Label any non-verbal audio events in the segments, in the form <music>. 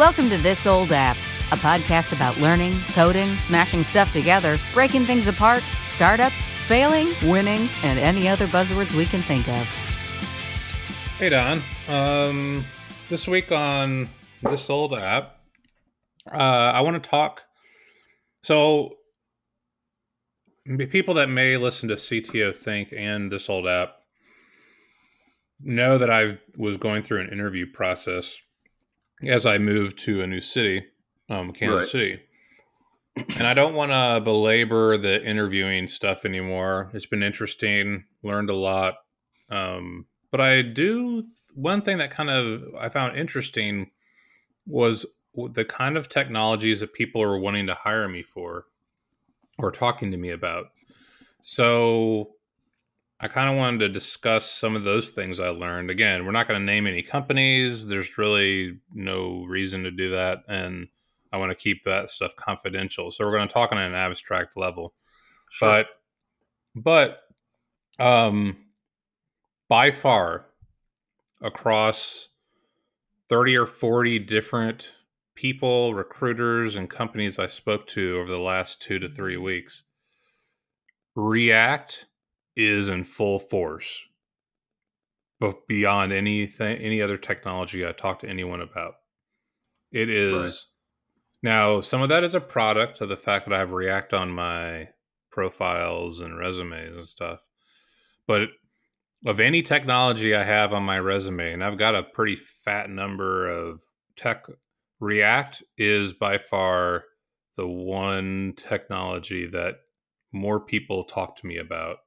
Welcome to This Old App, a podcast about learning, coding, smashing stuff together, breaking things apart, startups, failing, winning, and any other buzzwords we can think of. Hey Don, um, this week on This Old App, uh, I want to talk. So, people that may listen to CTO Think and This Old App know that I was going through an interview process as I moved to a new city, um, Kansas right. City. And I don't want to belabor the interviewing stuff anymore. It's been interesting, learned a lot. Um, but I do one thing that kind of I found interesting was the kind of technologies that people are wanting to hire me for or talking to me about. So I kind of wanted to discuss some of those things I learned. Again, we're not going to name any companies. There's really no reason to do that. And I want to keep that stuff confidential. So we're going to talk on an abstract level. Sure. But, but, um, by far across 30 or 40 different people, recruiters, and companies I spoke to over the last two to three weeks, React is in full force but beyond anything any other technology I talk to anyone about. It is right. now some of that is a product of the fact that I have React on my profiles and resumes and stuff. But of any technology I have on my resume, and I've got a pretty fat number of tech, React is by far the one technology that more people talk to me about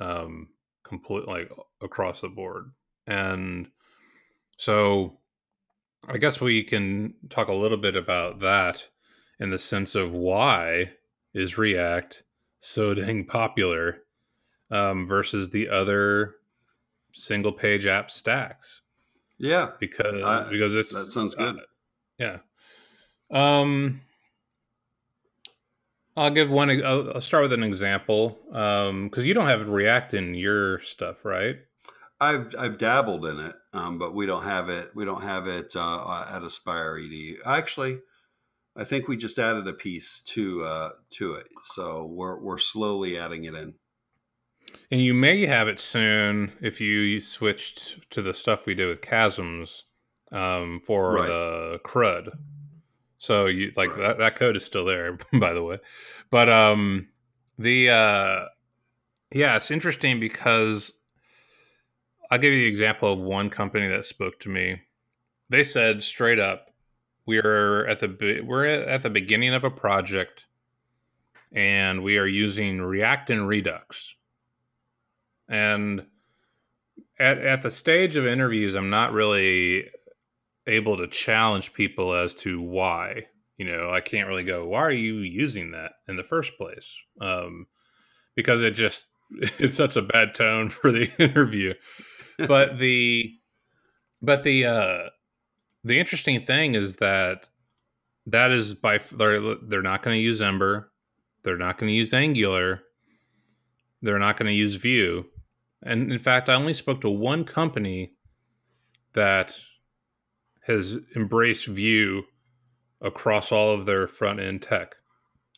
um, complete like across the board. And so I guess we can talk a little bit about that in the sense of why is React so <laughs> dang popular um, versus the other single page app stacks. Yeah, because I, because it's that sounds good. Uh, yeah. Um, I'll give one. I'll, start with an example because um, you don't have React in your stuff, right? I've I've dabbled in it, um, but we don't have it. We don't have it uh, at Aspire ED. Actually, I think we just added a piece to uh, to it, so we're we're slowly adding it in. And you may have it soon if you switched to the stuff we did with Chasms um, for right. the CRUD. So you like right. that, that code is still there, <laughs> by the way. But um the uh yeah, it's interesting because I'll give you the example of one company that spoke to me. They said straight up, we're at the we're at the beginning of a project and we are using React and Redux. And at, at the stage of interviews, I'm not really able to challenge people as to why. You know, I can't really go, why are you using that in the first place? Um, because it just <laughs> it's such a bad tone <laughs> for the interview. but the but the uh the interesting thing is that that is by they're they're not going to use Ember, they're not going to use Angular, they're not going to use Vue, and in fact, I only spoke to one company that has embraced Vue across all of their front end tech.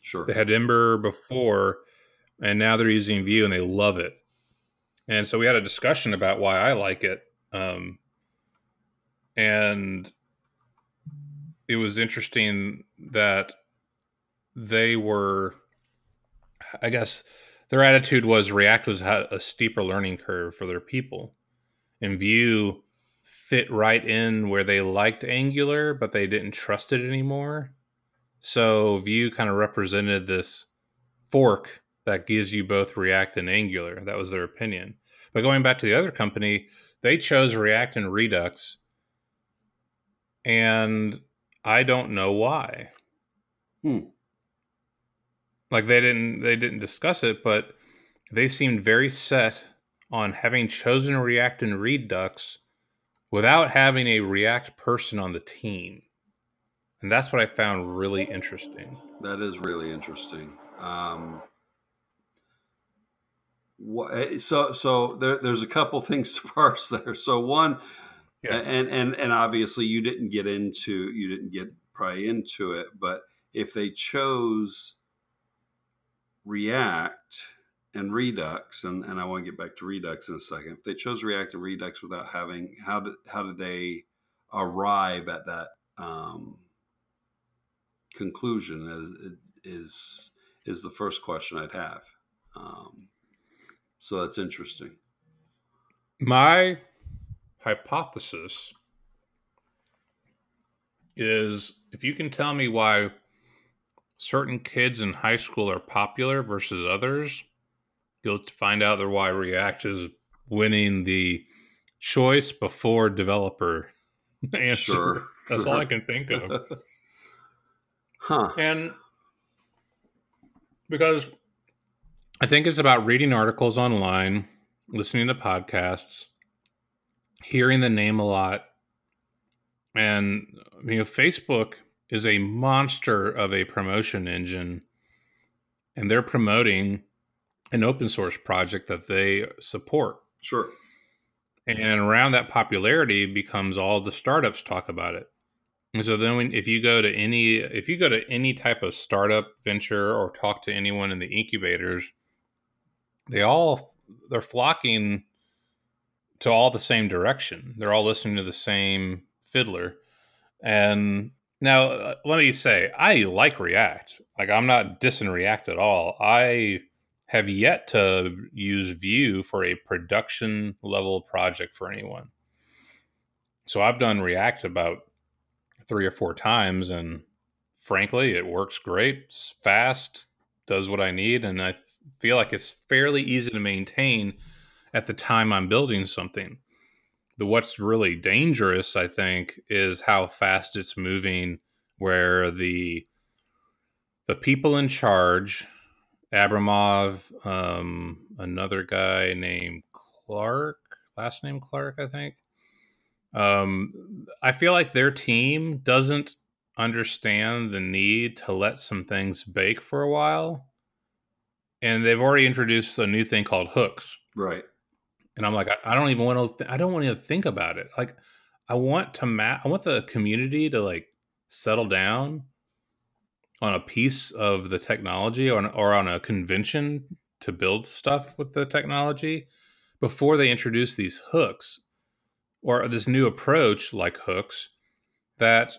Sure. They had Ember before, and now they're using Vue and they love it. And so we had a discussion about why I like it. Um, and it was interesting that they were, I guess, their attitude was React was a steeper learning curve for their people. And Vue fit right in where they liked Angular, but they didn't trust it anymore. So Vue kind of represented this fork that gives you both React and Angular. That was their opinion. But going back to the other company, they chose React and Redux. And I don't know why. Hmm. Like they didn't they didn't discuss it, but they seemed very set on having chosen React and Redux without having a React person on the team. And that's what I found really interesting. That is really interesting. Um, what, eh, so, so there, there's a couple <laughs> things to parse there. So, one, Yeah. And and and obviously you didn't get into you didn't get probably into it, but if they chose React and Redux, and, and I want to get back to Redux in a second. If they chose React and Redux without having how did how did they arrive at that um, conclusion? Is is is the first question I'd have. Um, so that's interesting. My hypothesis is if you can tell me why certain kids in high school are popular versus others, you'll find out that why React is winning the choice before developer <laughs> answer. Sure. That's all I can think of. <laughs> huh. And because I think it's about reading articles online, listening to podcasts, hearing the name a lot. And you know, Facebook is a monster of a promotion engine, and they're promoting an open source project that they support. Sure. And around that popularity becomes all the startups talk about it. And so then when, if you go to any if you go to any type of startup venture or talk to anyone in the incubators, they all they're flocking to all the same direction. They're all listening to the same fiddler. And now uh, let me say, I like React. Like I'm not dissing React at all. I have yet to use Vue for a production level project for anyone. So I've done React about three or four times, and frankly, it works great. It's fast, does what I need, and I feel like it's fairly easy to maintain at the time I'm building something. The what's really dangerous, I think, is how fast it's moving. Where the the people in charge Abramov, um, another guy named Clark, last name Clark, I think. Um, I feel like their team doesn't understand the need to let some things bake for a while. And they've already introduced a new thing called hooks. Right. And I'm like, I, I don't even want to, th- I don't want to think about it. Like, I want to map, I want the community to like settle down on a piece of the technology or on, or on a convention to build stuff with the technology before they introduce these hooks or this new approach like hooks that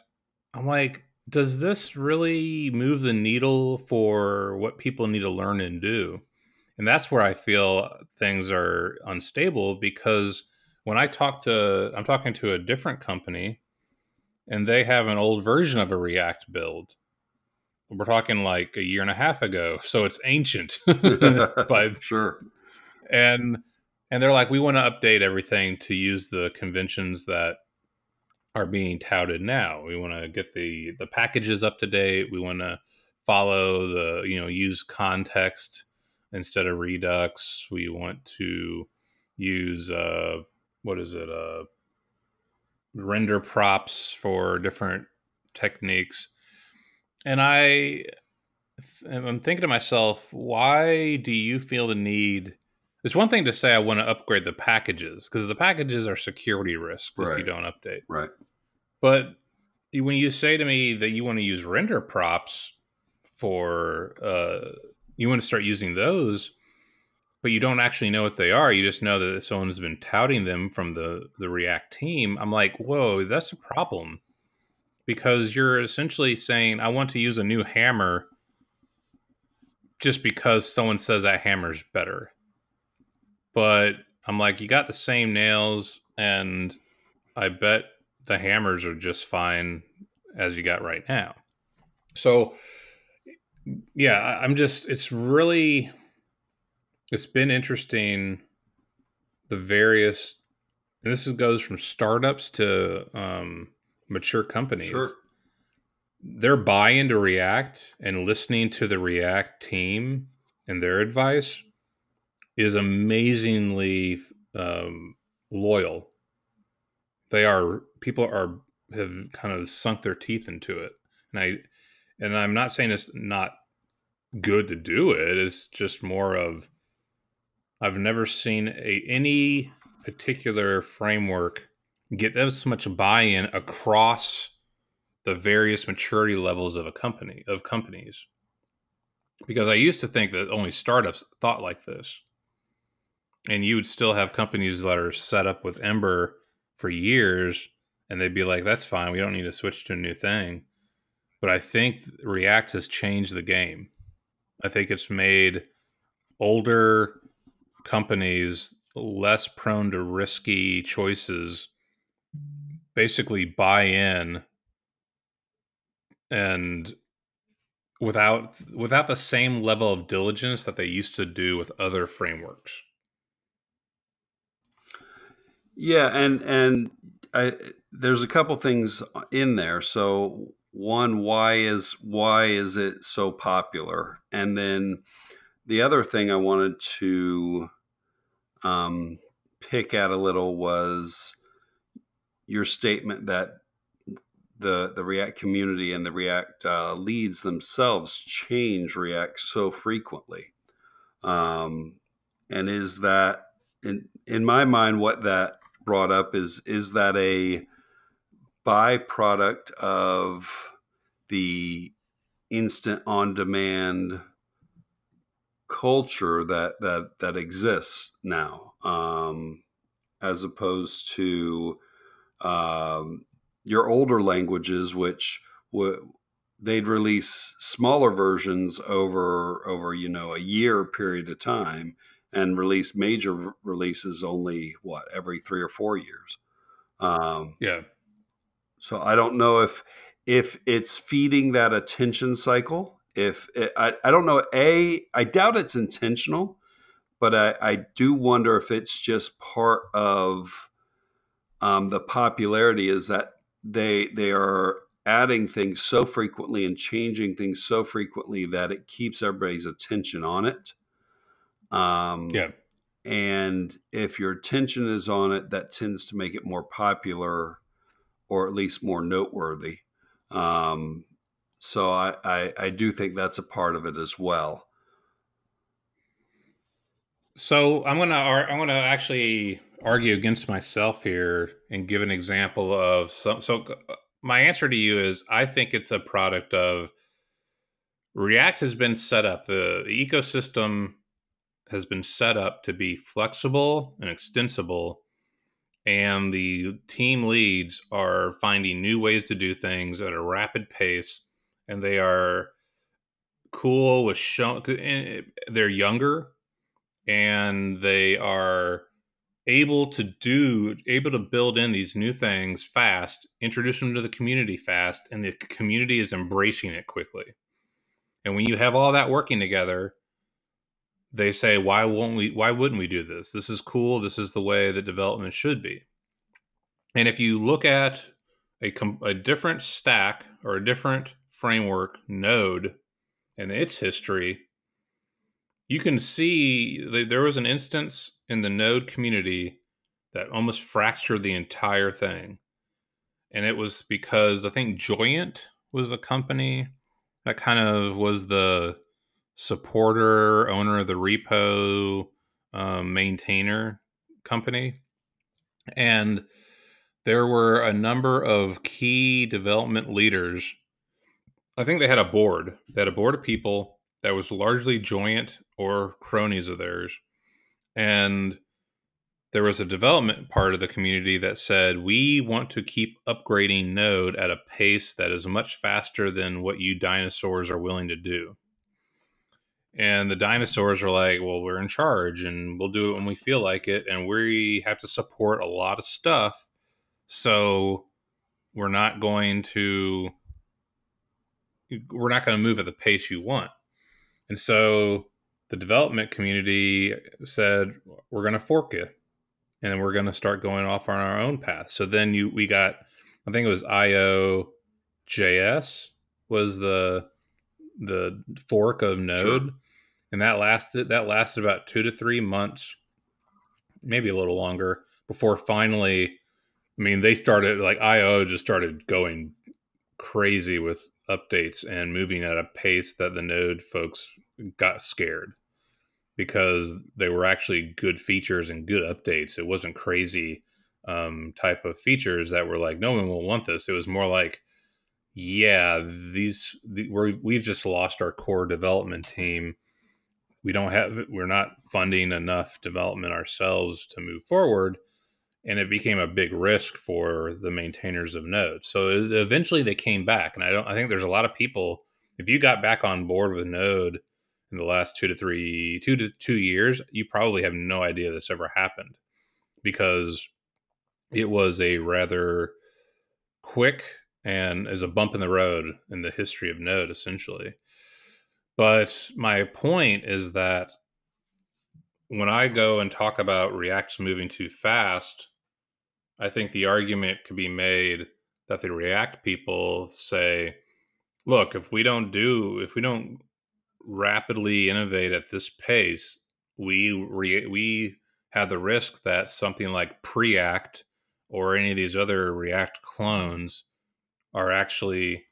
I'm like, does this really move the needle for what people need to learn and do? And that's where I feel things are unstable because when I talk to, I'm talking to a different company and they have an old version of a React build we're talking like a year and a half ago, so it's ancient. <laughs> <laughs> but sure. And and they're like, we want to update everything to use the conventions that are being touted now. We want to get the the packages up to date. We want to follow the you know use context instead of Redux. We want to use uh what is it uh render props for different techniques and I I'm thinking to myself, why do you feel the need? It's one thing to say I want to upgrade the packages because the packages are security risk right. if you don't update. Right. But when you say to me that you want to use render props for uh, you want to start using those, but you don't actually know what they are. You just know that someone's been touting them from the the React team. I'm like, whoa, that's a problem because you're essentially saying I want to use a new hammer just because someone says that hammer's better. But I'm like, you got the same nails, and I bet the hammers are just fine as you got right now. So, yeah, I'm just, it's really, it's been interesting the various, and this goes from startups to um, mature companies, sure. their buy into React and listening to the React team and their advice is amazingly um, loyal. They are people are have kind of sunk their teeth into it, and I and I'm not saying it's not good to do it. It's just more of I've never seen a any particular framework get this much buy-in across the various maturity levels of a company of companies. Because i used to think that only startups thought like this. And you would still have companies that are set up with ember for years and they'd be like that's fine we don't need to switch to a new thing. But i think react has changed the game. I think it's made older companies less prone to risky choices basically buy in and without without the same level of diligence that they used to do with other frameworks. Yeah and and I, there's a couple things in there. So one why is why is it so popular? And then the other thing i wanted to um, pick at a little was your statement that the the React community and the React uh, leads themselves change React so frequently, um, and is that in in my mind what that brought up is is that a byproduct of the instant on demand culture that that that exists now, um, as opposed to um, your older languages, which would they'd release smaller versions over over you know a year period of time and release major releases only what every three or four years. Um, yeah. so i don't know if if it's feeding that attention cycle if it, I, I don't know a i doubt it's intentional but I, I do wonder if it's just part of um, the popularity is that they they are adding things so frequently and changing things so frequently that it keeps everybody's attention on it. Um, yeah. and if your attention is on it that tends to make it more popular or at least more noteworthy. Um, so I, I, I do think that's a part of it as well. So I'm gonna I'm gonna actually argue against myself here and give an example of some. So uh, my answer to you is I think it's a product of React has been set up. The, the ecosystem has been set up to be flexible and extensible, and the team leads are finding new ways to do things at a rapid pace and they are cool with show. Eh, they're younger, and they are able to do able to build in these new things fast introduce them to the community fast and the community is embracing it quickly. And when you have all that working together they say why won't we why wouldn't we do this? This is cool. This is the way that development should be. And if you look at a, a different stack or a different framework node and its history you can see there was an instance in the node community that almost fractured the entire thing and it was because i think joyent was the company that kind of was the supporter owner of the repo um, maintainer company and there were a number of key development leaders. I think they had a board. They had a board of people that was largely joyent or cronies of theirs. And there was a development part of the community that said, we want to keep upgrading Node at a pace that is much faster than what you dinosaurs are willing to do. And the dinosaurs are like, well, we're in charge and we'll do it when we feel like it. And we have to support a lot of stuff so we're not going to we're not going to move at the pace you want. And so the development community said we're going to fork it and we're going to start going off on our own path. So then you we got I think it was IO JS was the the fork of Node sure. and that lasted that lasted about 2 to 3 months maybe a little longer before finally I mean, they started like IO just started going crazy with updates and moving at a pace that the Node folks got scared because they were actually good features and good updates. It wasn't crazy um, type of features that were like, no one will want this. It was more like, yeah, these the, we're, we've just lost our core development team. We don't have we're not funding enough development ourselves to move forward, and it became a big risk for the maintainers of Node. So eventually they came back, and I don't. I think there's a lot of people. If you got back on board with Node in the last two to three, two to two years, you probably have no idea this ever happened because it was a rather quick and as a bump in the road in the history of Node, essentially. But my point is that when I go and talk about React's moving too fast, I think the argument could be made that the React people say, look, if we don't do, if we don't rapidly innovate at this pace, we re- we have the risk that something like Preact or any of these other React clones are actually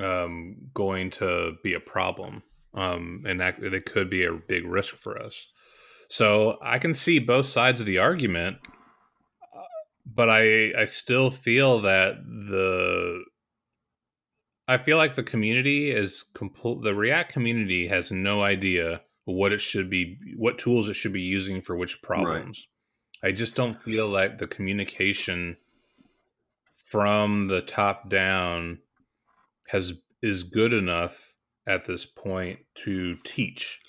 um, going to be a problem, um, and that they could be a big risk for us. So I can see both sides of the argument, but I I still feel that the I feel like the community is complete. The React community has no idea what it should be, what tools it should be using for which problems. Right. I just don't feel like the communication from the top down has is good enough at this point to teach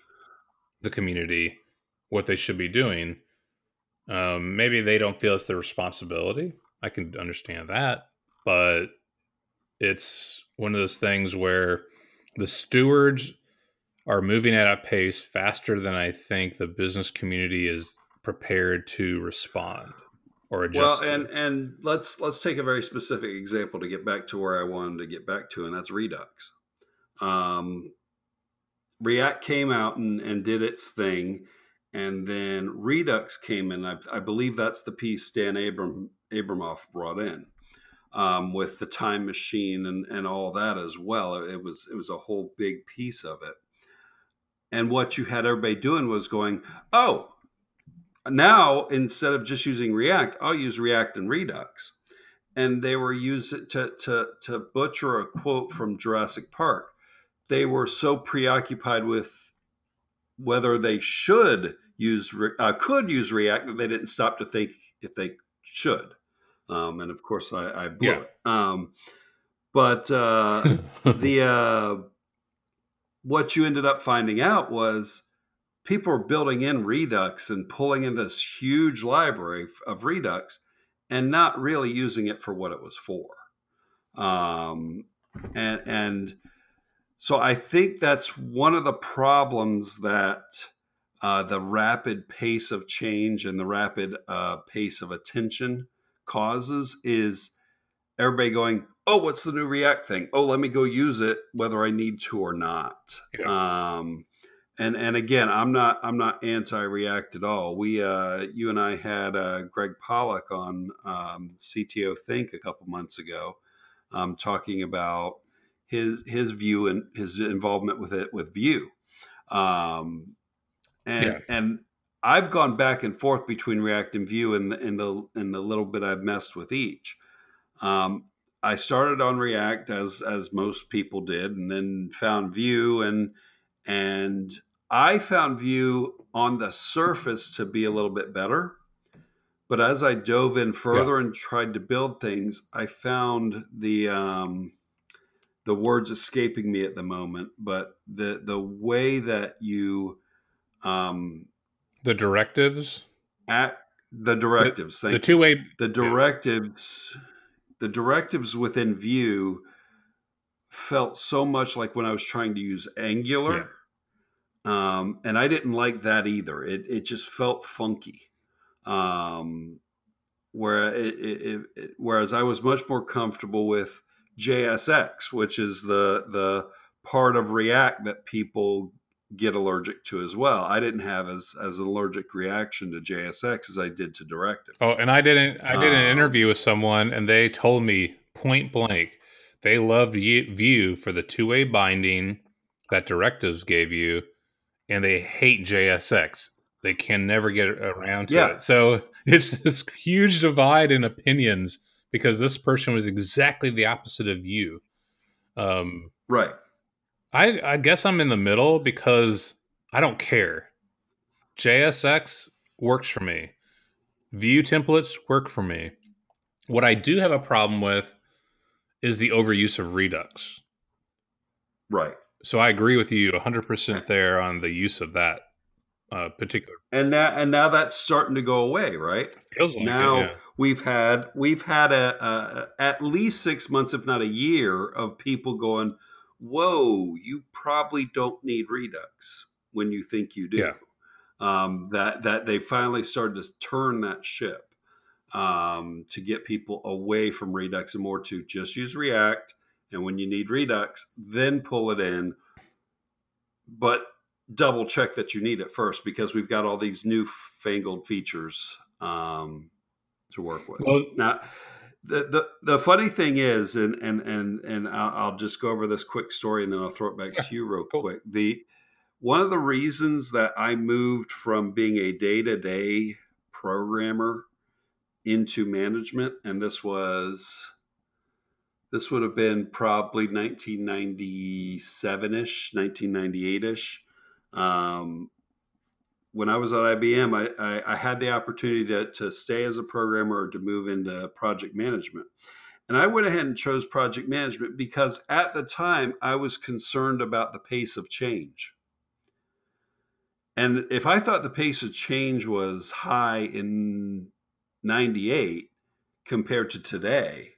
the community what they should be doing. Um, maybe they don't feel it's their responsibility. I can understand that, but it's one of those things where the stewards are moving at a pace faster than I think the business community is prepared to respond or adjust. Well, and and let's let's take a very specific example to get back to where I wanted to get back to, and that's Redux. Um, React came out and, and did its thing, and then Redux came in. I, I believe that's the piece Dan Abram Abramov brought in um, with the time machine and, and all that as well. It was it was a whole big piece of it. And what you had everybody doing was going, oh, now instead of just using React, I'll use React and Redux. And they were using to to to butcher a quote from Jurassic Park. They were so preoccupied with whether they should use uh, could use React that they didn't stop to think if they should. Um, and of course, I, I blew yeah. it. Um, but uh, the <laughs> uh, what you ended up finding out was people are building in Redux and pulling in this huge library of Redux and not really using it for what it was for. Um, and and so I think that's one of the problems that uh, the rapid pace of change and the rapid uh, pace of attention causes is everybody going, "Oh, what's the new React thing? Oh, let me go use it, whether I need to or not." Yeah. Um, and and again, I'm not I'm not anti-React at all. We uh, you and I had uh, Gregg Pollack on um, CTO Think a couple months ago, um, talking about his his view and his involvement with it with Vue, um, and yeah. and I've gone back and forth between React and Vue the in the in the little bit I've messed with each. Um, I started on React as as most people did, and then found Vue and and I found Vue on the surface to be a little bit better. But as I dove in further yeah. and tried to build things, I found the um, the words escaping me at the moment, but the the way that you um, the directives at the directives the, the two way the directives yeah. the directives within Vue felt so much like when I was trying to use Angular. Yeah. Um, and I didn't like that either. It, it just felt funky. Um, where it, it, it, whereas I was much more comfortable with JSX, which is the the part of React that people get allergic to as well. I didn't have as as an allergic reaction to JSX as I did to directives. Oh, and I didn't. I did an um, interview with someone, and they told me point blank they loved Vue for the two way binding that directives gave you, and they hate JSX. they can never get around to Yeah. it. So <laughs> it's this huge divide in opinions because this person was exactly the opposite of you. Um, Right. I, I guess I'm in the middle because I don't care. JSX works for me. Vue templates work for me. What I do have a problem with is the overuse of Redux. Right. So I agree with you 100% there on the use of that uh, particular. And now and now that's starting to go away, right? Feels like now it, yeah. we've had we've had a, a at least six months, if not a year, of people going, "Whoa, you probably don't need Redux when you think you do." Yeah. Um, that that they finally started to turn that ship um, to get people away from Redux and more to just use React, and when you need Redux, then pull it in. But double check that you need it first because we've got all these new fangled features um, to work with. Well- now, the, the the funny thing is, and and and and I'll, I'll just go over this quick story, and then I'll throw it back Yeah, to you real cool. quick. The one of the reasons that I moved from being a day to day programmer into management, and this was this would have been probably 1997 ish, 1998 ish. Um, when I was at IBM, I, I, I had the opportunity to, to stay as a programmer or to move into project management. And I went ahead and chose project management because at the time I was concerned about the pace of change. And if I thought the pace of change was high in 98 compared to today,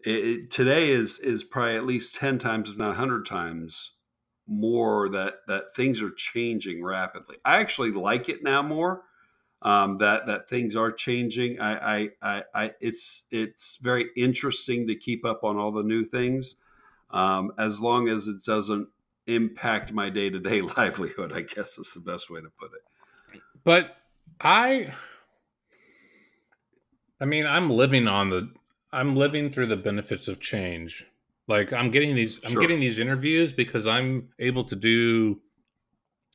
it, today is is probably at least 10 times if not 100 times more that that things are changing rapidly. I actually like it now more um, that that things are changing. I, I i i it's it's very interesting to keep up on all the new things um, as long as it doesn't impact my day-to-day <laughs> livelihood i guess is the best way to put it. But I I mean, I'm living on the I'm living through the benefits of change. Like I'm getting these I'm Sure. getting these interviews because I'm able to do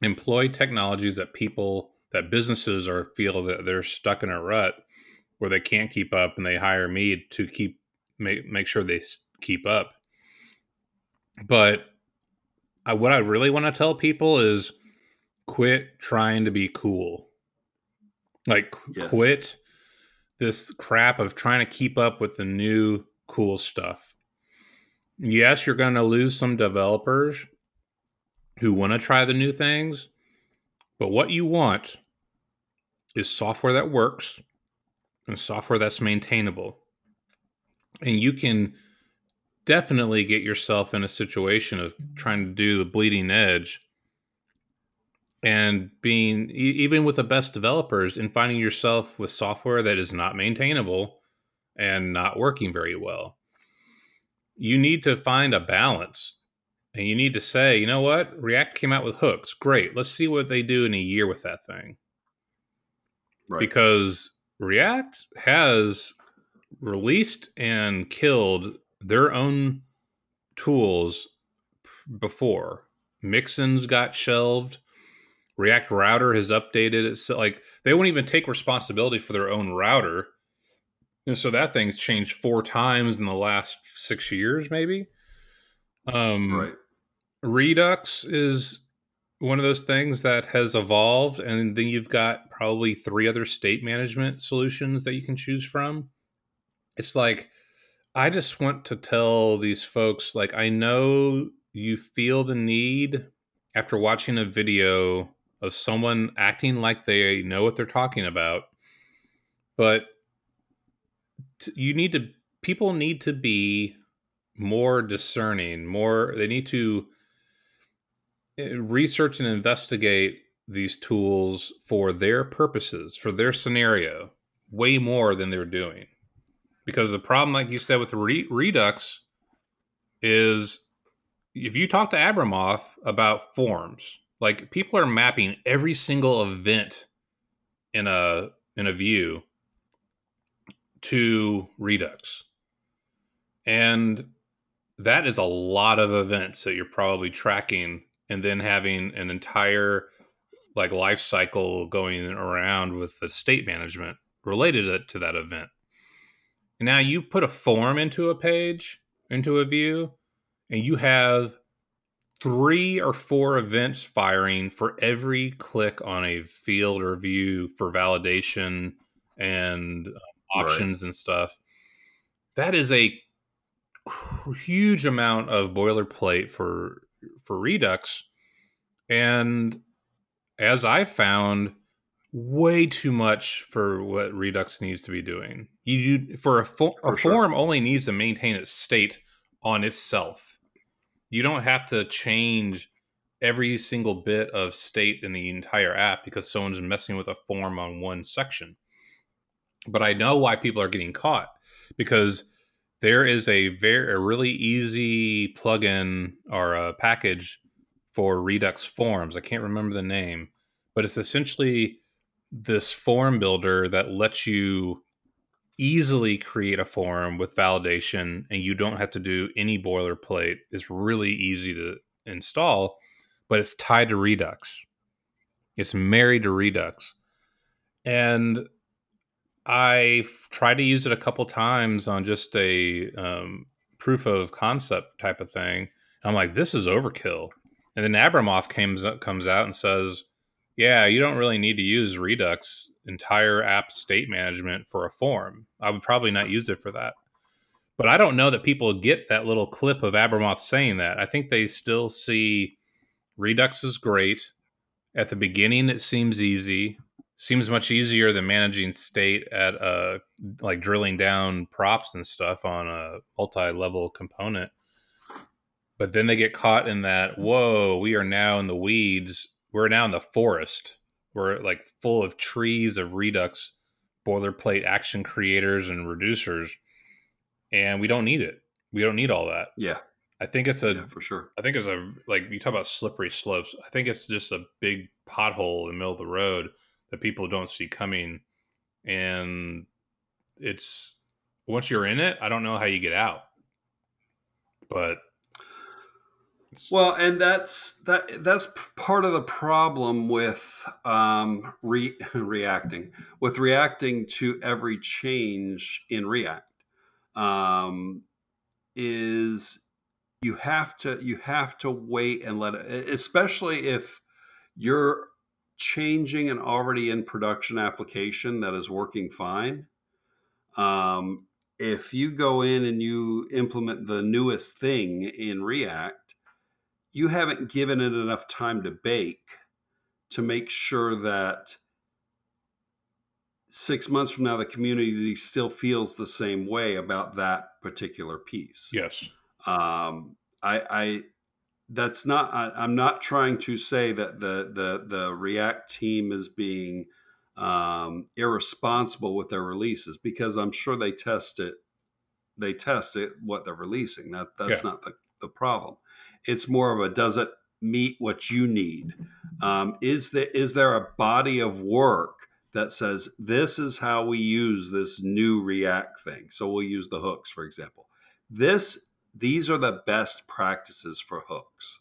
employ technologies that people that businesses are feel that they're stuck in a rut where they can't keep up and they hire me to keep make make sure they keep up. But I, what I really want to tell people is quit trying to be cool. Like Yes. quit this crap of trying to keep up with the new cool stuff. Yes, you're going to lose some developers who want to try the new things, but what you want is software that works and software that's maintainable. And you can definitely get yourself in a situation of trying to do the bleeding edge and being even with the best developers and finding yourself with software that is not maintainable and not working very well you need to find a balance and you need to say you know what? React came out with hooks. Great. Let's see what they do in a year with that thing. Right. Because react has released and killed their own tools before. Mixins got shelved. React router has updated it. So like they won't even take responsibility for their own router and so that thing's changed four times in the last six years maybe um right Redux is one of those things that has evolved, and then you've got probably three other state management solutions that you can choose from. It's like, I just want to tell these folks, like, I know you feel the need after watching a video of someone acting like they know what they're talking about, but you need to, people need to be more discerning, more, they need to uh, research and investigate these tools for their purposes, for their scenario, way more than they're doing. Because the problem, like you said, with Re- Redux is if you talk to Abramov about forms, like people are mapping every single event in a in a view to Redux. And that is a lot of events that you're probably tracking and then having an entire like life cycle going around with the state management related to that event. Now you put a form into a page, into a view, and you have three or four events firing for every click on a field or view for validation and options right. and stuff. That is a huge amount of boilerplate for for Redux, and as I found, way too much for what Redux needs to be doing. You for a, fo- for a sure. form only needs to maintain its state on itself. You don't have to change every single bit of state in the entire app because someone's messing with a form on one section. But I know why people are getting caught because there is a very a really easy plugin or a package for Redux Forms. I can't remember the name, but it's essentially this form builder that lets you easily create a form with validation and you don't have to do any boilerplate. It's really easy to install, but it's tied to Redux. It's married to Redux. And I've tried to use it a couple times on just a um, proof of concept type of thing. I'm like, this is overkill. And then Abramov comes comes out and says, "Yeah, you don't really need to use Redux entire app state management for a form. I would probably not use it for that." But I don't know that people get that little clip of Abramov saying that. I think they still see Redux is great. At the beginning, it seems easy. Seems much easier than managing state at uh like drilling down props and stuff on a multi-level component. But then they get caught in that whoa we are now in the weeds. We're now in the forest. We're like full of trees of redux boilerplate action creators and reducers and we don't need it. We don't need all that. Yeah. I think it's a yeah, for sure. I think it's a like you talk about slippery slopes. I think it's just a big pothole in the middle of the road that people don't see coming. And it's once you're in it i don't know how you get out. But well, and that's that that's part of the problem with um, re- <laughs> reacting with reacting to every change in React um, is you have to you have to wait and let it, especially if you're changing an already in production application that is working fine. Um, if you go in and you implement the newest thing in React you haven't given it enough time to bake to make sure that six months from now the community still feels the same way about that particular piece yes um, I, I that's not I, am not trying to say that the the the react team is being um, irresponsible with their releases because i'm sure they test it they test it what they're releasing that that's yeah. not the, the problem it's more of a does it meet what you need? Um, is there is there a body of work that says this is how we use this new React thing? So we'll use the hooks for example. This these are the best practices for hooks.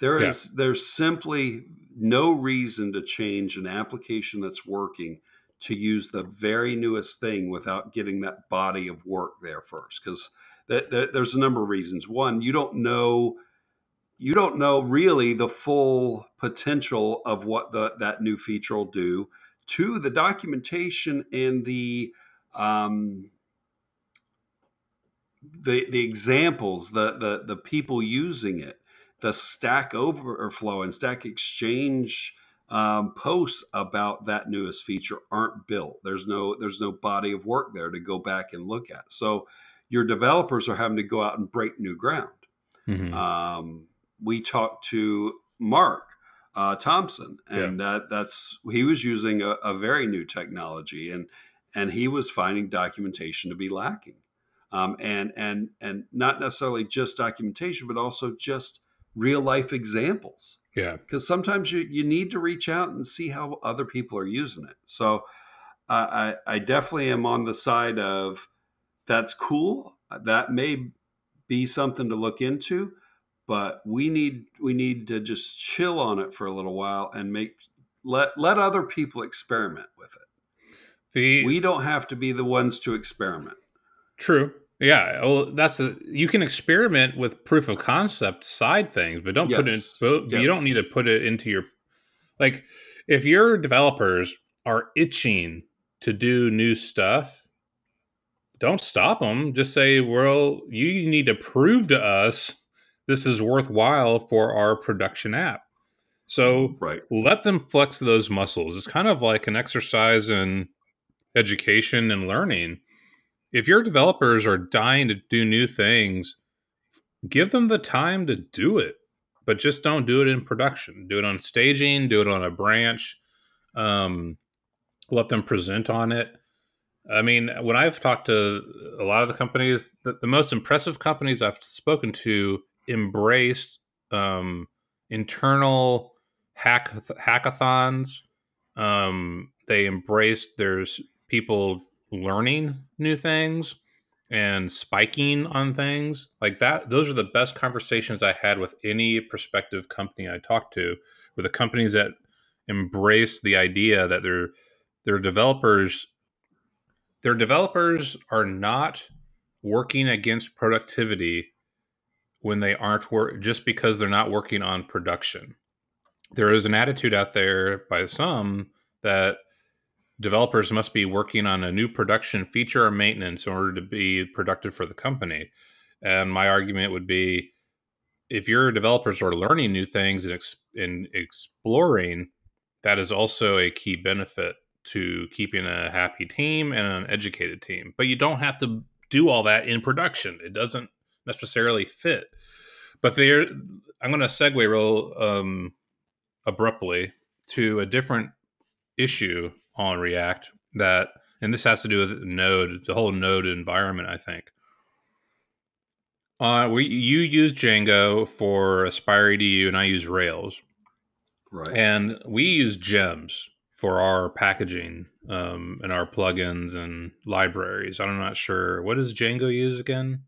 There is yeah. there's simply no reason to change an application that's working to use the very newest thing without getting that body of work there first because there's a number of reasons. One, you don't know you don't know really the full potential of what the, that new feature will do. Two, the documentation and the um, the the examples, the the the people using it, the Stack Overflow and Stack Exchange um, posts about that newest feature aren't built. There's no there's no body of work there to go back and look at. So your developers are having to go out and break new ground. Mm-hmm. Um, we talked to Mark uh, Thompson, and yeah. that that's he was using a, a, very new technology, and and he was finding documentation to be lacking, um, and and and not necessarily just documentation, but also just real life examples. Yeah, because sometimes you you need to reach out and see how other people are using it. So uh, I I definitely am on the side of that's cool. That may be something to look into, but we need we need to just chill on it for a little while and make let let other people experiment with it. The, we don't have to be the ones to experiment. True. Yeah. Well, that's a, you can experiment with proof of concept side things, but don't yes. put it. But yes. you don't need to put it into your like if your developers are itching to do new stuff, don't stop them. Just say, well, you need to prove to us this is worthwhile for our production app. So right. let them flex those muscles. It's kind of like an exercise in education and learning. If your developers are dying to do new things, give them the time to do it, but just don't do it in production. Do it on staging, do it on a branch. Um, let them present on it. I mean, when I've talked to a lot of the companies, the, the most impressive companies I've spoken to embrace um, internal hack hackathons. Um, they embrace there's people learning new things and spiking on things like that. Those are the best conversations I had with any prospective company I talked to, with the companies that embrace the idea that their their developers their developers are not working against productivity when they aren't work just because they're not working on production. There is an attitude out there by some that developers must be working on a new production feature or maintenance in order to be productive for the company. And my argument would be if your developers are learning new things and, ex- and exploring, that is also a key benefit to keeping a happy team and an educated team. But you don't have to do all that in production. It doesn't necessarily fit. But there, I'm going to segue real um, abruptly to a different issue on React that, and this has to do with Node, the whole Node environment. I think. Uh, we you use Django for Aspire EDU, and I use Rails. Right. And we use gems for our packaging um, and our plugins and libraries. I'm not sure. What does Django use again?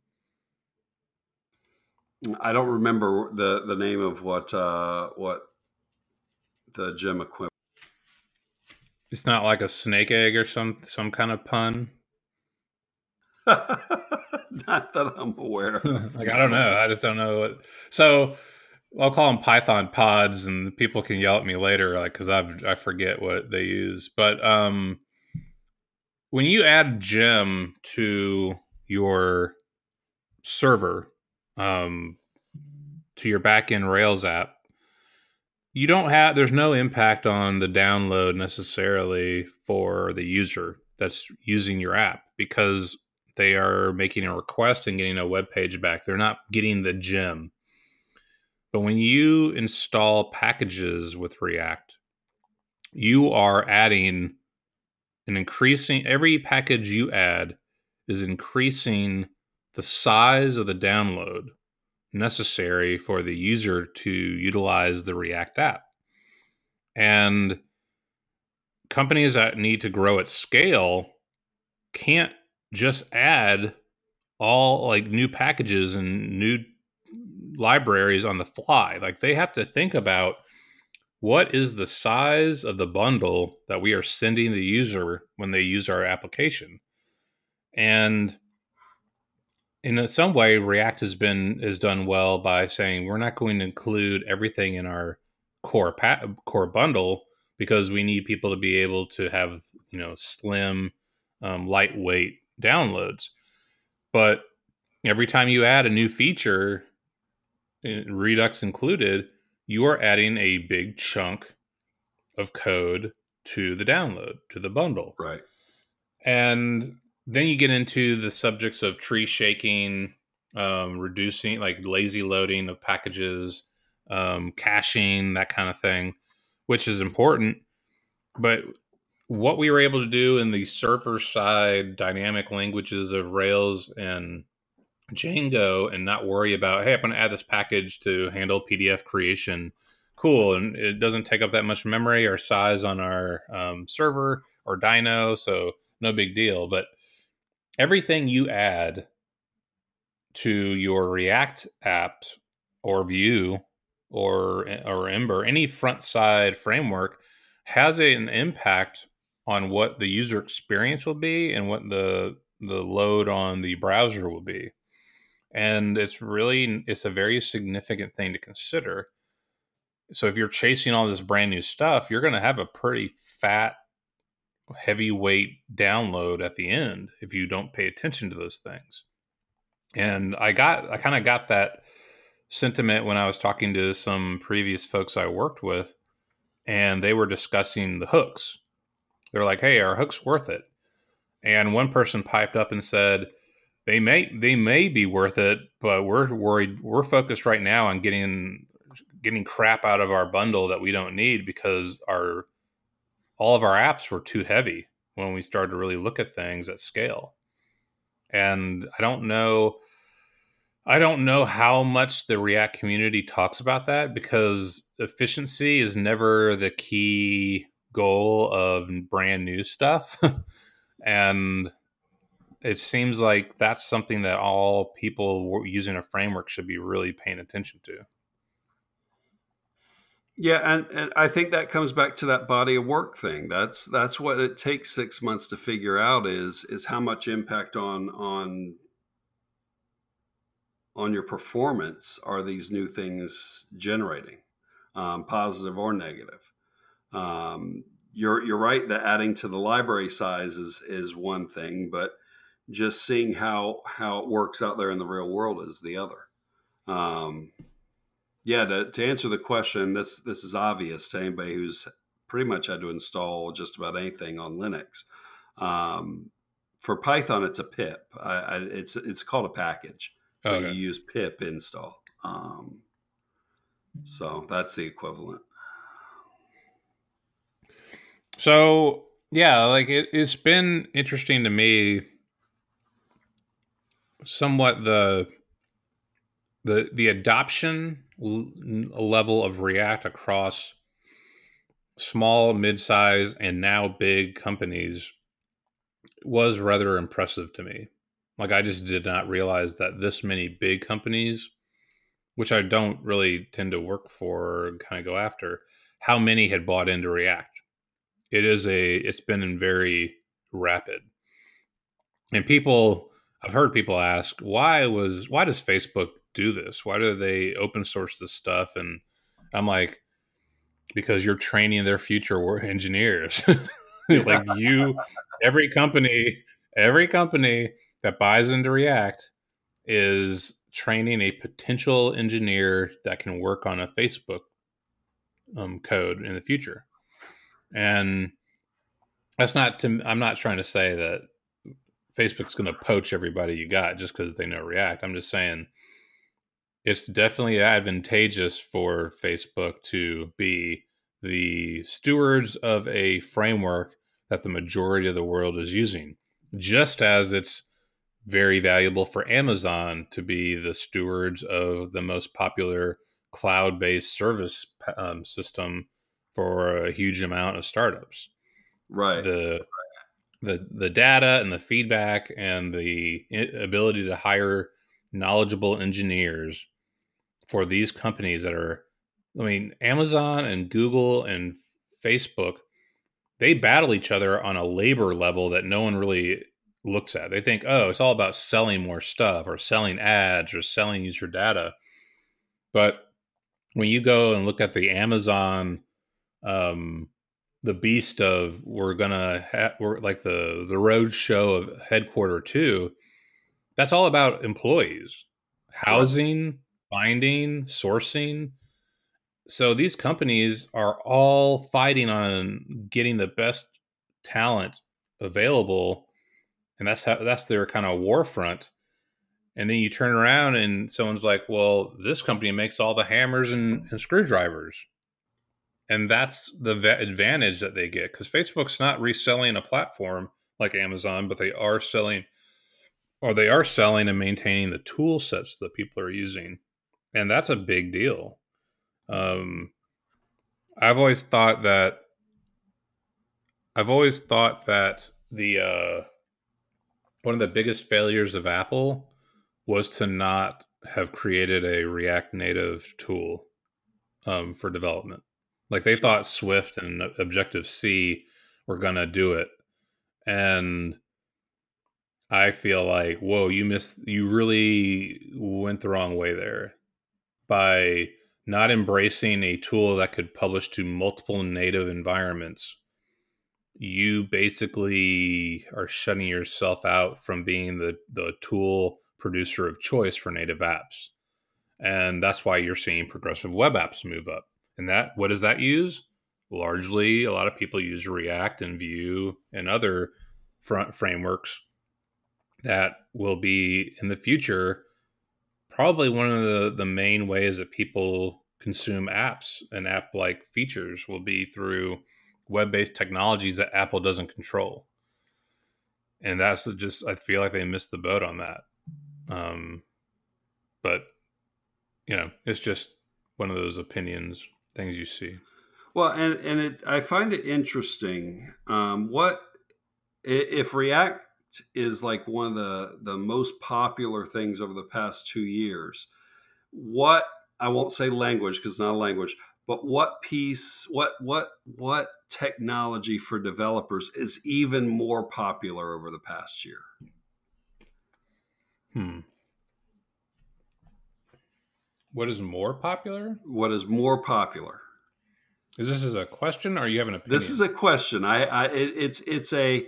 I don't remember the the name of what uh, what the gem equipment. It's not like a snake egg or some some kind of pun. <laughs> not that I'm aware. <laughs> like I don't know. I just don't know. What... So I'll call them Python pods, and people can yell at me later, like because I I forget what they use. But um, when you add gem to your server, um, to your backend Rails app, you don't have there's no impact on the download necessarily for the user that's using your app because they are making a request and getting a web page back. They're not getting the gem. But when you install packages with React, you are adding an increasing every package you add is increasing the size of the download necessary for the user to utilize the React app. And companies that need to grow at scale can't just add all like new packages and new libraries on the fly. Like they have to think about what is the size of the bundle that we are sending the user when they use our application. And in some way react has been has done well by saying we're not going to include everything in our core pa- core bundle because we need people to be able to have you know slim um, lightweight downloads. But every time you add a new feature eh, redux included you are adding a big chunk of code to the download to the bundle. Right. And then you get into the subjects of tree shaking, um, reducing like lazy loading of packages, um, caching, that kind of thing, which is important. But what we were able to do in the server side dynamic languages of Rails and Django and not worry about, hey, I'm going to add this package to handle PDF creation. Cool. And it doesn't take up that much memory or size on our um, server or dyno. So no big deal. But everything you add to your React app or Vue or or Ember, any front side framework, has an impact on what the user experience will be and what the the load on the browser will be. And it's really it's a very significant thing to consider. So if you're chasing all this brand new stuff, you're going to have a pretty fat heavyweight download at the end if you don't pay attention to those things. And I got I kind of got that sentiment when I was talking to some previous folks I worked with and they were discussing the hooks. They're like, "Hey, are hooks worth it?" And one person piped up and said, "They may they may be worth it, but we're worried. We're focused right now on getting getting crap out of our bundle that we don't need because our all of our apps were too heavy when we started to really look at things at scale. And I don't know I don't know how much the React community talks about that because efficiency is never the key goal of brand new stuff. <laughs> and it seems like that's something that all people using a framework should be really paying attention to. Yeah, and, and I think that comes back to that body of work thing. That's that's what it takes six months to figure out is is how much impact on on on your performance are these new things generating, um, positive or negative. Um, you're you're right that adding to the library size is is one thing, but just seeing how how it works out there in the real world is the other. Um, yeah, to, to answer the question, this this is obvious to anybody who's pretty much had to install just about anything on Linux. Um, for Python, it's a pip. I, I, it's it's called a package. Okay. You use pip install. Um, so that's the equivalent. So yeah, like it, it's been interesting to me. Somewhat the the the adoption level of React across small, mid-size, and now big companies was rather impressive to me. Like I just did not realize that this many big companies, which I don't really tend to work for kind of go after, how many had bought into React. It is a it's been very rapid. And people I've heard people ask, why was why does Facebook do this? Why do they open source this stuff? And I'm like, because you're training their future <laughs> engineers. <laughs> like you, every company, every company that buys into React is training a potential engineer that can work on a Facebook um, code in the future. And that's not to, I'm not trying to say that Facebook's going to poach everybody you got just because they know React. I'm just saying it's definitely advantageous for Facebook to be the stewards of a framework that the majority of the world is using, just as it's very valuable for Amazon to be the stewards of the most popular cloud based service um, system for a huge amount of startups. Right. The the the data and the feedback and the ability to hire knowledgeable engineers for these companies that are I mean Amazon and Google and Facebook they battle each other on a labor level that no one really looks at. They think, "Oh, it's all about selling more stuff or selling ads or selling user data." But when you go and look at the Amazon um the beast of we're gonna ha- we're like the the road show of headquarter two that's all about employees housing finding, sourcing. So these companies are all fighting on getting the best talent available, and that's how that's their kind of war front. And then you turn around and someone's like, "Well, this company makes all the hammers and, and screwdrivers," and that's the advantage that they get because Facebook's not reselling a platform like Amazon, but they are selling, or they are selling and maintaining the tool sets that people are using and that's a big deal. Um, I've always thought that I've always thought that the uh, one of the biggest failures of Apple was to not have created a React Native tool um, for development. Like they thought Swift and Objective C were going to do it. And I feel like, whoa, you missed, you really went the wrong way there by not embracing a tool that could publish to multiple native environments. You basically are shutting yourself out from being the, the tool producer of choice for native apps. And that's why you're seeing progressive web apps move up. And that, what does that use? Largely, a lot of people use React and Vue and other front frameworks that will be in the future probably one of the, the main ways that people consume apps and app like features will be through web based technologies that Apple doesn't control. And that's just, I feel like they missed the boat on that. Um, but, you know, it's just one of those opinions, things you see. Well, and, and it, I find it interesting. Um, what if React is like one of the the most popular things over the past two years. What I won't say language because it's not a language, but what piece, what what what technology for developers is even more popular over the past year? Hmm. What is more popular? What is more popular? Is this is a question, or you have an opinion? This is a question. I, I it, it's it's a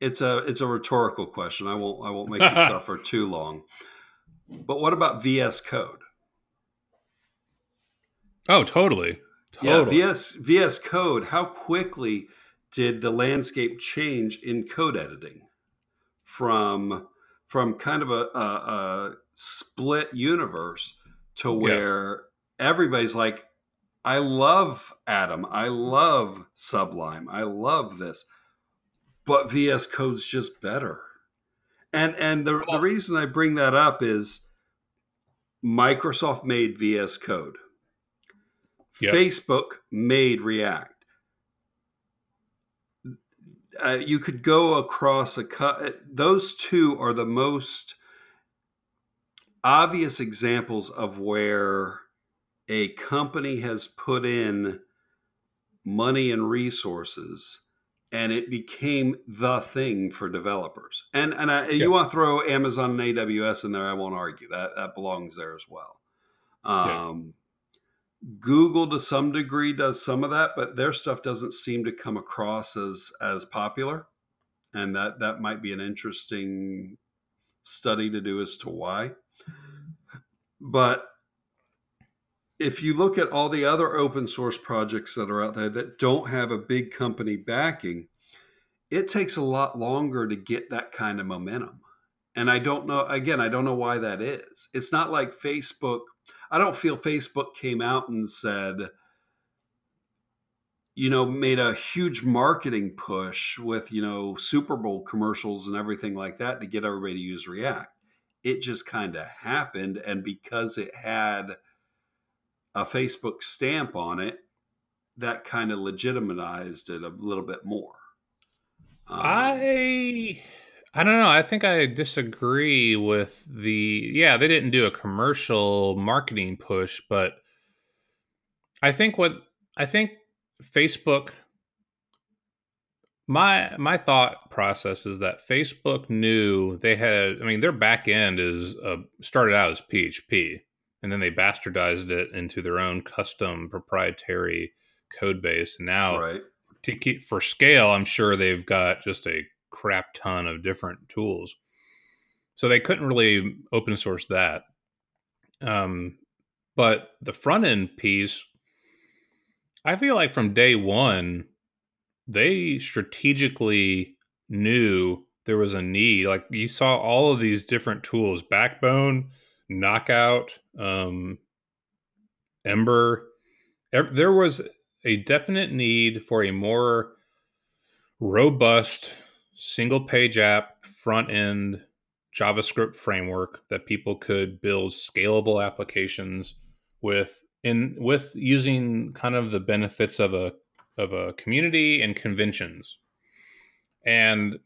it's a it's a rhetorical question. I won't I won't make this <laughs> suffer too long. But what about VS Code? Oh, totally. totally. Yeah, VS VS Code. How quickly did the landscape change in code editing from from kind of a, a, a split universe to where yeah. everybody's like, I love Atom, I love Sublime, I love this but VS Code's just better. And and the, the reason I bring that up is Microsoft made VS Code. Yep. Facebook made React. Uh, you could go across a cut. Those two are the most obvious examples of where a company has put in money and resources and it became the thing for developers. And and I, you want to throw Amazon and AWS in there, I won't argue that that belongs there as well. Um, Google to some degree does some of that, but their stuff doesn't seem to come across as as popular, and that that might be an interesting study to do as to why. But if you look at all the other open source projects that are out there that don't have a big company backing, it takes a lot longer to get that kind of momentum. And I don't know, again, I don't know why that is. It's not like Facebook, I don't feel Facebook came out and said, you know, made a huge marketing push with, you know, Super Bowl commercials and everything like that to get everybody to use React. It just kind of happened. And because it had, a Facebook stamp on it, that kind of legitimized it a little bit more. Um, I I don't know. I think I disagree with the yeah, they didn't do a commercial marketing push, but I think what I think Facebook my my thought process is that Facebook knew they had I mean their back end is uh, started out as PHP and then they bastardized it into their own custom proprietary code base. And now, right. to keep for scale, I'm sure they've got just a crap ton of different tools. So they couldn't really open source that. Um, but the front end piece, I feel like from day one, they strategically knew there was a need. Like you saw all of these different tools, Backbone knockout, um, Ember. There was a definite need for a more robust single page app front end JavaScript framework that people could build scalable applications with in with using kind of the benefits of a of a community and conventions. And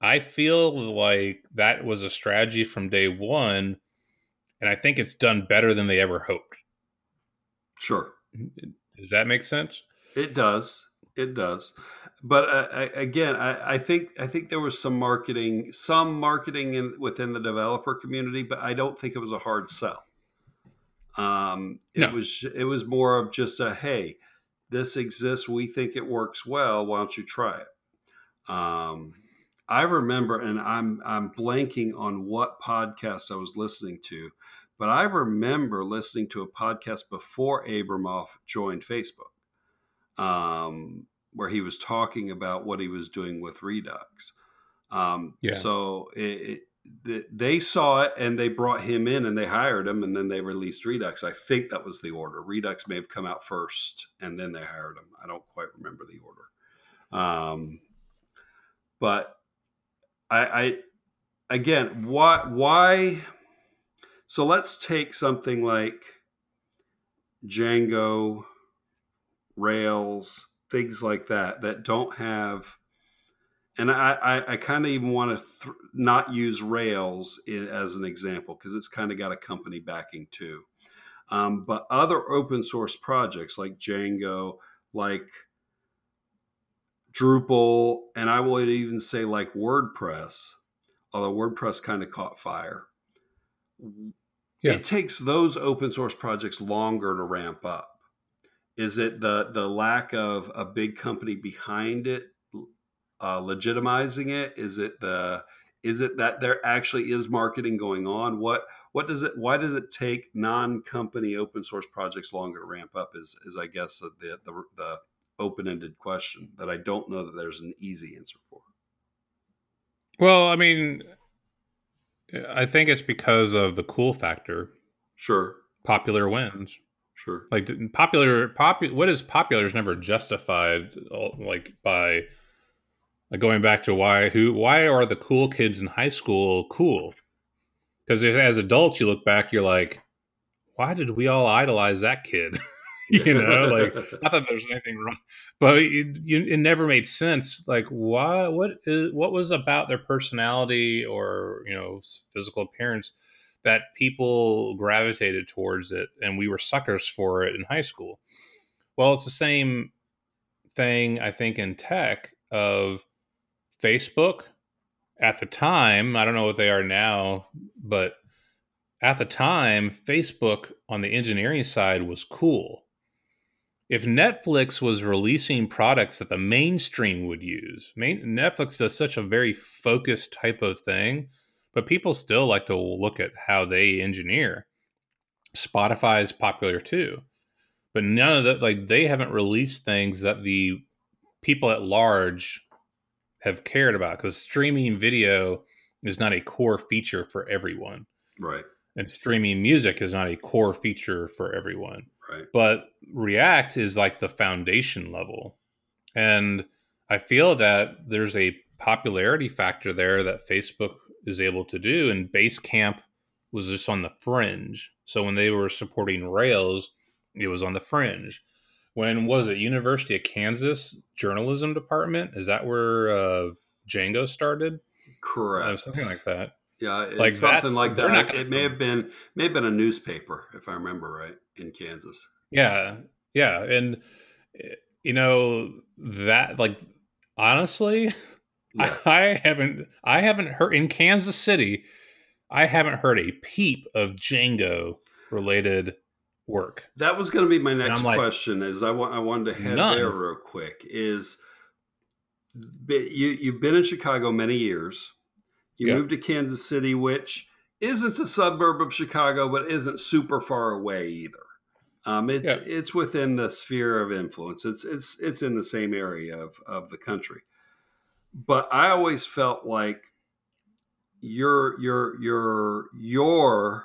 I feel like that was a strategy from day one and I think it's done better than they ever hoped. Sure. Does that make sense? It does. It does. But uh, I, again, I, I, think I think there was some marketing, some marketing in, within the developer community, but I don't think it was a hard sell. Um, it no. was it was more of just a hey, this exists. We think it works well. Why don't you try it? Um, I remember, and I'm I'm blanking on what podcast I was listening to, but I remember listening to a podcast before Abramov joined Facebook, um, where he was talking about what he was doing with Redux. Um, yeah. So it, it, they saw it and they brought him in and they hired him and then they released Redux. I think that was the order. Redux may have come out first and then they hired him. I don't quite remember the order. Um, but I, I again, why why so let's take something like Django, Rails, things like that that don't have. And I, I, I kind of even want to th- not use Rails as an example because it's kind of got a company backing too. Um, but other open source projects like Django, like Drupal, and I would even say like WordPress, although WordPress kind of caught fire yeah. it takes those open source projects longer to ramp up. Is it the the lack of a big company behind it uh, legitimizing it? Is it the is it that there actually is marketing going on? What what does it why does it take non-company open source projects longer to ramp up? Is is I guess the the, the open-ended question that I don't know that there's an easy answer for. Well, I mean, I think it's because of the cool factor. Sure. Popular wins. Sure. Like popular, popular. What is popular is never justified, uh, like by like going back to why who why are the cool kids in high school cool? Because as adults, you look back, you're like, why did we all idolize that kid? <laughs> <laughs> you know, like <laughs> not that there's anything wrong, but it, it never made sense. Like, why? What is what was about their personality or you know physical appearance that people gravitated towards it, and we were suckers for it in high school? Well, it's the same thing I think in tech of Facebook at the time. I don't know what they are now, but at the time, Facebook on the engineering side was cool if Netflix was releasing products that the mainstream would use, main, Netflix does such a very focused type of thing, but people still like to look at how they engineer. Spotify is popular too, but none of that, like, they haven't released things that the people at large have cared about because streaming video is not a core feature for everyone. Right. And streaming music is not a core feature for everyone. Right. But React is like the foundation level. And I feel that there's a popularity factor there that Facebook is able to do. And Basecamp was just on the fringe. So when they were supporting Rails, it was on the fringe. When was it? University of Kansas journalism department? Is that where uh, Django started? Correct. Uh, something like that. Yeah, like something like that. It, may have been may have been a newspaper, if I remember right, in Kansas. Yeah, yeah, and you know that like honestly, <laughs> yeah. I haven't I haven't heard in Kansas City. I haven't heard a peep of Django related work. That was going to be my next like, question. Is I want I wanted to head none. there real quick. Is you you've been in Chicago many years you moved to Kansas City, which isn't a suburb of Chicago, but isn't super far away either. Um, it's yeah. it's within the sphere of influence. It's it's it's in the same area of of the country. But I always felt like your your your your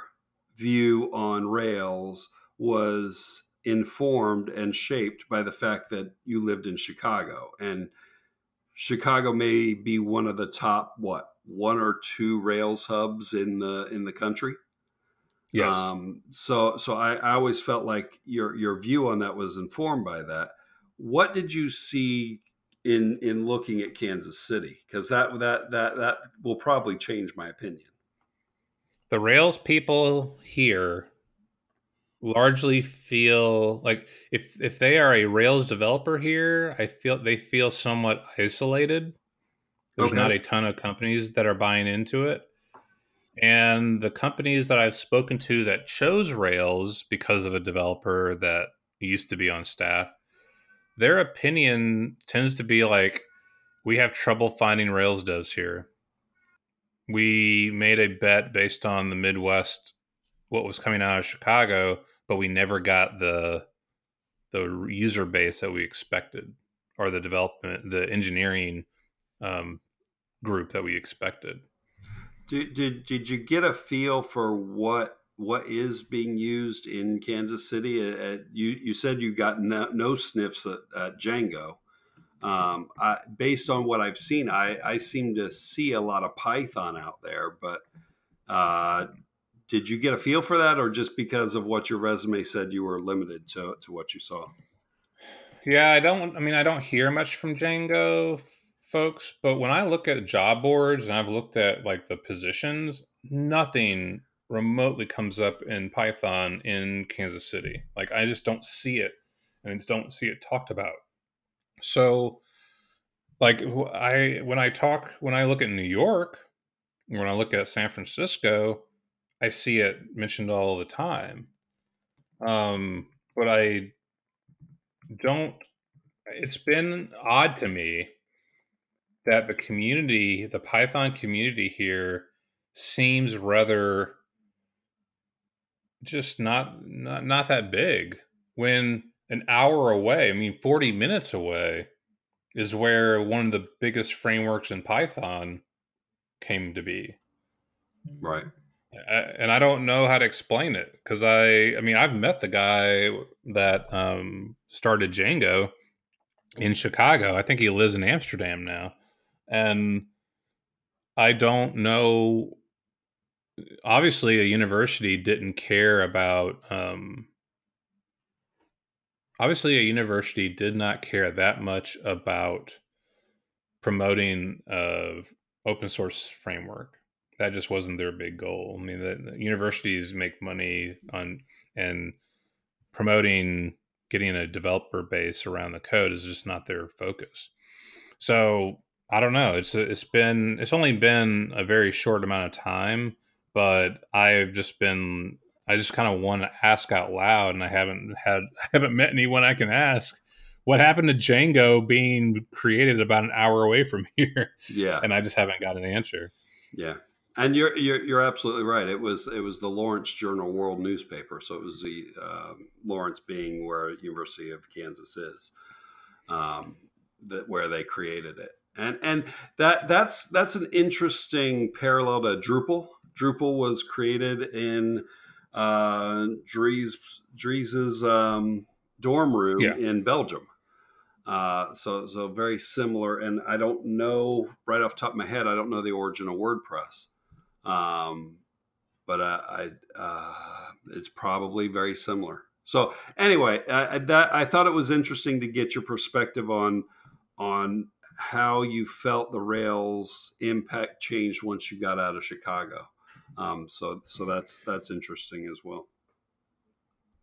view on Rails was informed and shaped by the fact that you lived in Chicago and Chicago may be one of the top what one or two Rails hubs in the in the country. Yes. Um, so so I, I always felt like your your view on that was informed by that. What did you see in in looking at Kansas City? Because that that that that will probably change my opinion. The Rails people here largely feel like if if they are a Rails developer here, I feel they feel somewhat isolated. There's okay. not a ton of companies that are buying into it. And the companies that I've spoken to that chose Rails because of a developer that used to be on staff, their opinion tends to be like, we have trouble finding Rails devs here. We made a bet based on the Midwest, what was coming out of Chicago, but we never got the the user base that we expected, or the development, the engineering um, group that we expected. Did, did did you get a feel for what what is being used in Kansas City? Uh, uh, you you said you got no, no sniffs at, at Django. Um, I, based on what I've seen, I, I seem to see a lot of Python out there. But uh, did you get a feel for that, or just because of what your resume said, you were limited to to what you saw? Yeah, I don't. I mean, I don't hear much from Django folks, but when I look at job boards and I've looked at like the positions, nothing remotely comes up in Python in Kansas City. Like I just don't see it and just don't see it talked about. So like I when I talk when I look at New York, when I look at San Francisco, I see it mentioned all the time. Um but I don't it's been odd to me that the community, the Python community here, seems rather just not not not that big. When an hour away, I mean, forty minutes away, is where one of the biggest frameworks in Python came to be. Right. And I don't know how to explain it because I, I mean, I've met the guy that um, started Django in Chicago. I think he lives in Amsterdam now and I don't know. Obviously, a university didn't care about. Um, obviously, a university did not care that much about promoting a open source framework. That just wasn't their big goal. I mean, the, the universities make money on and promoting getting a developer base around the code is just not their focus. So I don't know. It's it's been it's only been a very short amount of time, but I've just been I just kind of want to ask out loud, and I haven't had <laughs> I haven't met anyone I can ask. What happened to Django being created about an hour away from <laughs> here? Yeah, and I just haven't got an answer. Yeah, and you're you're you're absolutely right. It was it was the Lawrence Journal World newspaper, so it was the uh, Lawrence being where University of Kansas is, um, that where they created it and and that that's that's an interesting parallel to Drupal. Drupal was created in uh, Dries Dries's um, dorm room yeah. in Belgium. Uh, so so very similar, and I don't know right off top of my head. I don't know the origin of WordPress, um, but I, I uh, it's probably very similar. So anyway, I, that I thought it was interesting to get your perspective on on how you felt the Rails impact changed once you got out of Chicago. Um, so so that's that's interesting as well.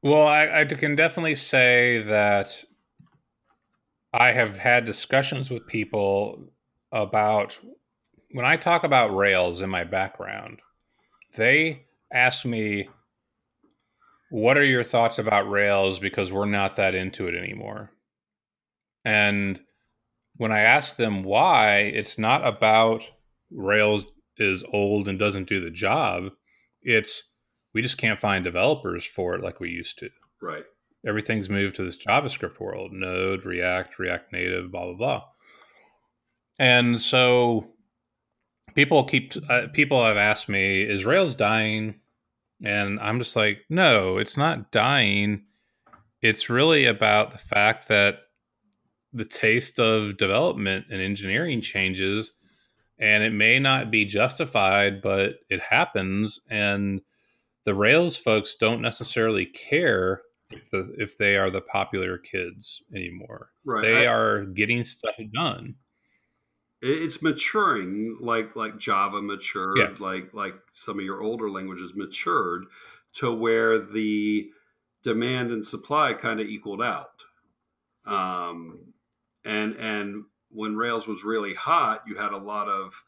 Well, I, I can definitely say that I have had discussions with people about when I talk about Rails in my background, they ask me, What are your thoughts about Rails? Because we're not that into it anymore. And when I ask them why, it's not about Rails is old and doesn't do the job. It's we just can't find developers for it like we used to. Right. Everything's moved to this JavaScript world, Node, React, React Native, blah blah blah. And so people keep uh, people have asked me, is Rails dying? And I'm just like, no, it's not dying. It's really about the fact that the taste of development and engineering changes and it may not be justified but it happens and the rails folks don't necessarily care if, the, if they are the popular kids anymore right. they I, are getting stuff done it's maturing like like java matured yeah. like like some of your older languages matured to where the demand and supply kind of equaled out. Um, and and when Rails was really hot, you had a lot of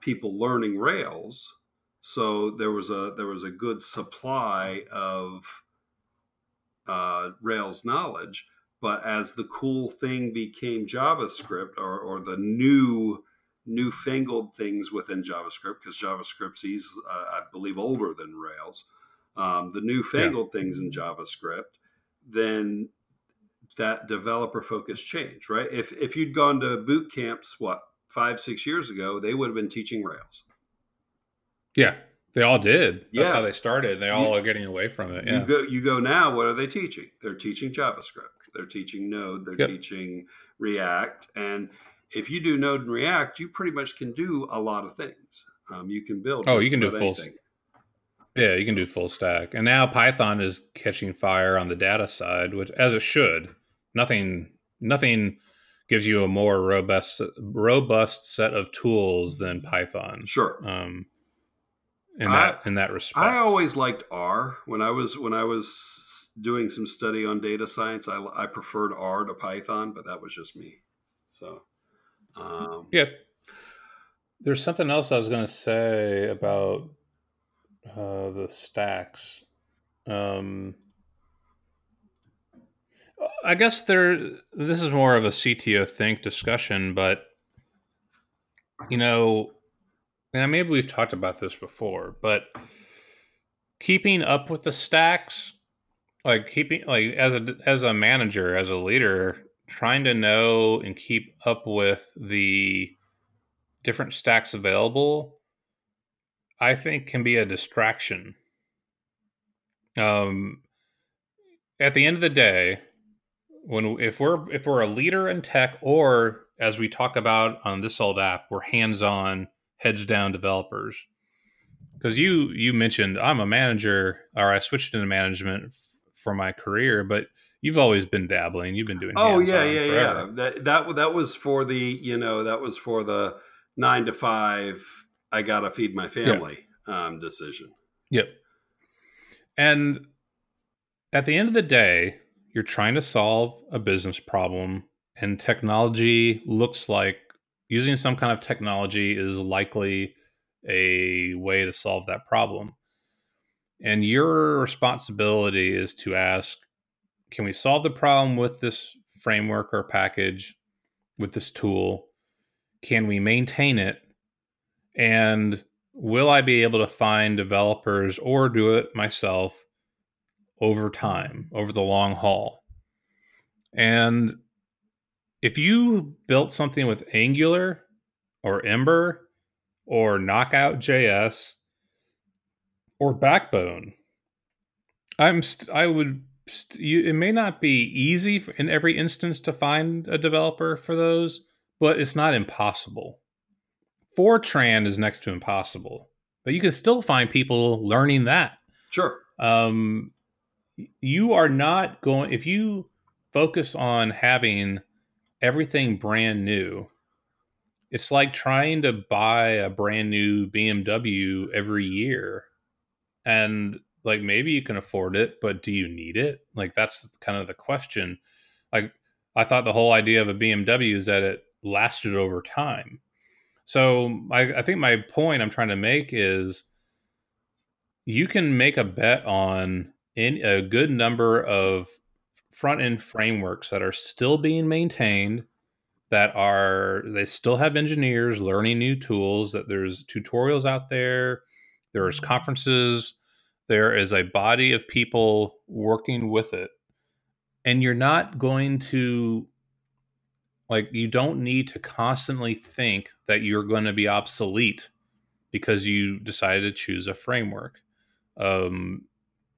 people learning Rails, so there was a there was a good supply of uh, Rails knowledge. But as the cool thing became JavaScript, or, or the new newfangled things within JavaScript, because JavaScript's, uh, I believe, older than Rails um, the newfangled yeah. things in JavaScript, then that developer focus change, right? If if you'd gone to boot camps, what five six years ago, they would have been teaching Rails. Yeah, they all did. That's yeah. how they started. They all you, are getting away from it. Yeah. You go you go now. What are they teaching? They're teaching JavaScript. They're teaching Node. They're yep. teaching React. And if you do Node and React, you pretty much can do a lot of things. Um, you can build. Oh, you can do full. Anything. Yeah, you can do full stack. And now Python is catching fire on the data side, which as it should. Nothing nothing gives you a more robust robust set of tools than Python. Sure. Um, in that I, in that respect. I always liked R when I was when I was doing some study on data science. I, I preferred R to Python, but that was just me. So, um, yeah. There's something else I was going to say about uh, the stacks. Um, I guess there. This is more of a CTO think discussion, but you know, and maybe we've talked about this before, but keeping up with the stacks, like keeping like as a as a manager, as a leader, trying to know and keep up with the different stacks available I think can be a distraction. Um, at the end of the day, when if we're if we're a leader in tech, or as we talk about on this old app, we're hands-on, heads down developers. Because you you mentioned I'm a manager, or I switched into management f- for my career, but you've always been dabbling. You've been doing. Oh yeah, yeah, forever. yeah. That that that was for the you know that was for the nine to five I got to feed my family yeah. um, decision. Yep. And at the end of the day, you're trying to solve a business problem, and technology looks like using some kind of technology is likely a way to solve that problem. And your responsibility is to ask can we solve the problem with this framework or package, with this tool? Can we maintain it? And will I be able to find developers or do it myself over time, over the long haul? And if you built something with Angular or Ember or Knockout JS or Backbone, I'm st- I would st- you, it may not be easy in every instance to find a developer for those, but it's not impossible. Fortran is next to impossible, but you can still find people learning that. Sure. Um, you are not going if you focus on having everything brand new. It's like trying to buy a brand new BMW every year. And like maybe you can afford it, but do you need it? Like that's kind of the question. Like I thought the whole idea of a BMW is that it lasted over time. So I, I think my point I'm trying to make is you can make a bet on in a good number of front end frameworks that are still being maintained that are they still have engineers learning new tools that there's tutorials out there there's conferences there is a body of people working with it and you're not going to like you don't need to constantly think that you're going to be obsolete because you decided to choose a framework. Um,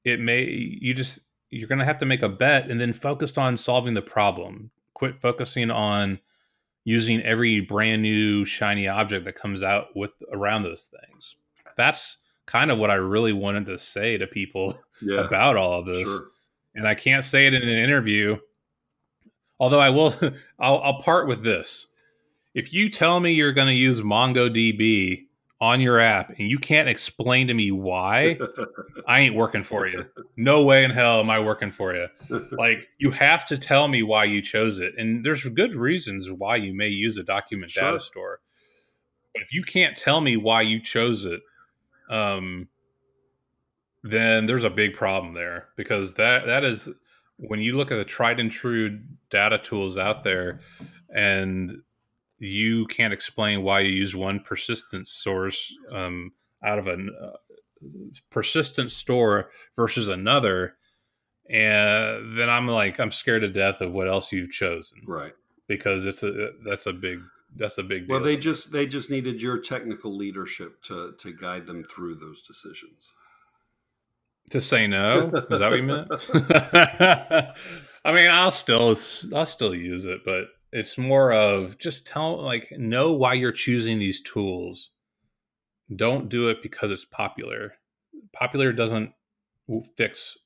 it may you just you're going to have to make a bet and then focus on solving the problem. Quit focusing on using every brand new shiny object that comes out with around those things. That's kind of what I really wanted to say to people <laughs> yeah, about all of this. Sure. And I can't say it in an interview Although I will, <laughs> I'll, I'll part with this. If you tell me you're going to use MongoDB on your app and you can't explain to me why, <laughs> I ain't working for you. No way in hell am I working for you. <laughs> Like you have to tell me why you chose it. And there's good reasons why you may use a document sure. data store. But if you can't tell me why you chose it, um, then there's a big problem there because that that is when you look at the tried and true data tools out there and you can't explain why you use one persistent source um, out of a uh, persistent store versus another and then i'm like i'm scared to death of what else you've chosen. Right. Because it's a that's a big that's a big deal. well they just they just needed your technical leadership to to guide them through those decisions. To say no? Is that what you meant? <laughs> <laughs> I mean i'll still i'll still use it but it's more of just tell like know why you're choosing these tools. Don't do it because it's popular. Popular doesn't fix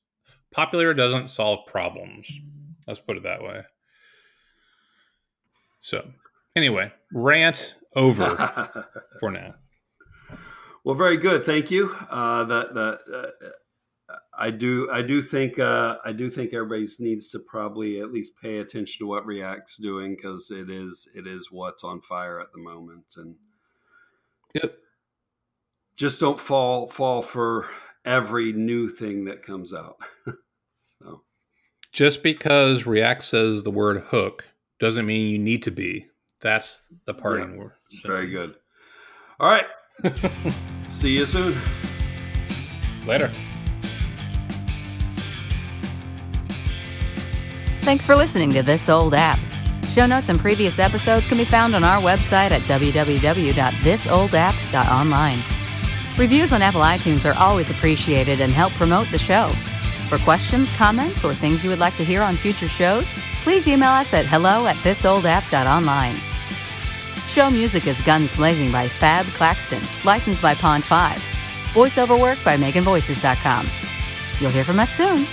popular doesn't solve problems. Let's put it that way. So, anyway, rant over <laughs> for now. Well, very good. Thank you. Uh, that that uh, I do I do think uh, I do think everybody needs to probably at least pay attention to what React's doing because it is it is what's on fire at the moment and yep. just don't fall fall for every new thing that comes out. <laughs> so. Just because React says the word hook doesn't mean you need to be. That's the parting yeah, word. Very good. All right. <laughs> See you soon. Later. Thanks for listening to This Old App. Show notes and previous episodes can be found on our website at www.thisoldapp.online. Reviews on Apple iTunes are always appreciated and help promote the show. For questions, comments, or things you would like to hear on future shows, please email us at hello at thisoldapp.online. Show music is Guns Blazing by Fab Claxton, licensed by Pond 5. Voiceover work by MeganVoices.com. You'll hear from us soon.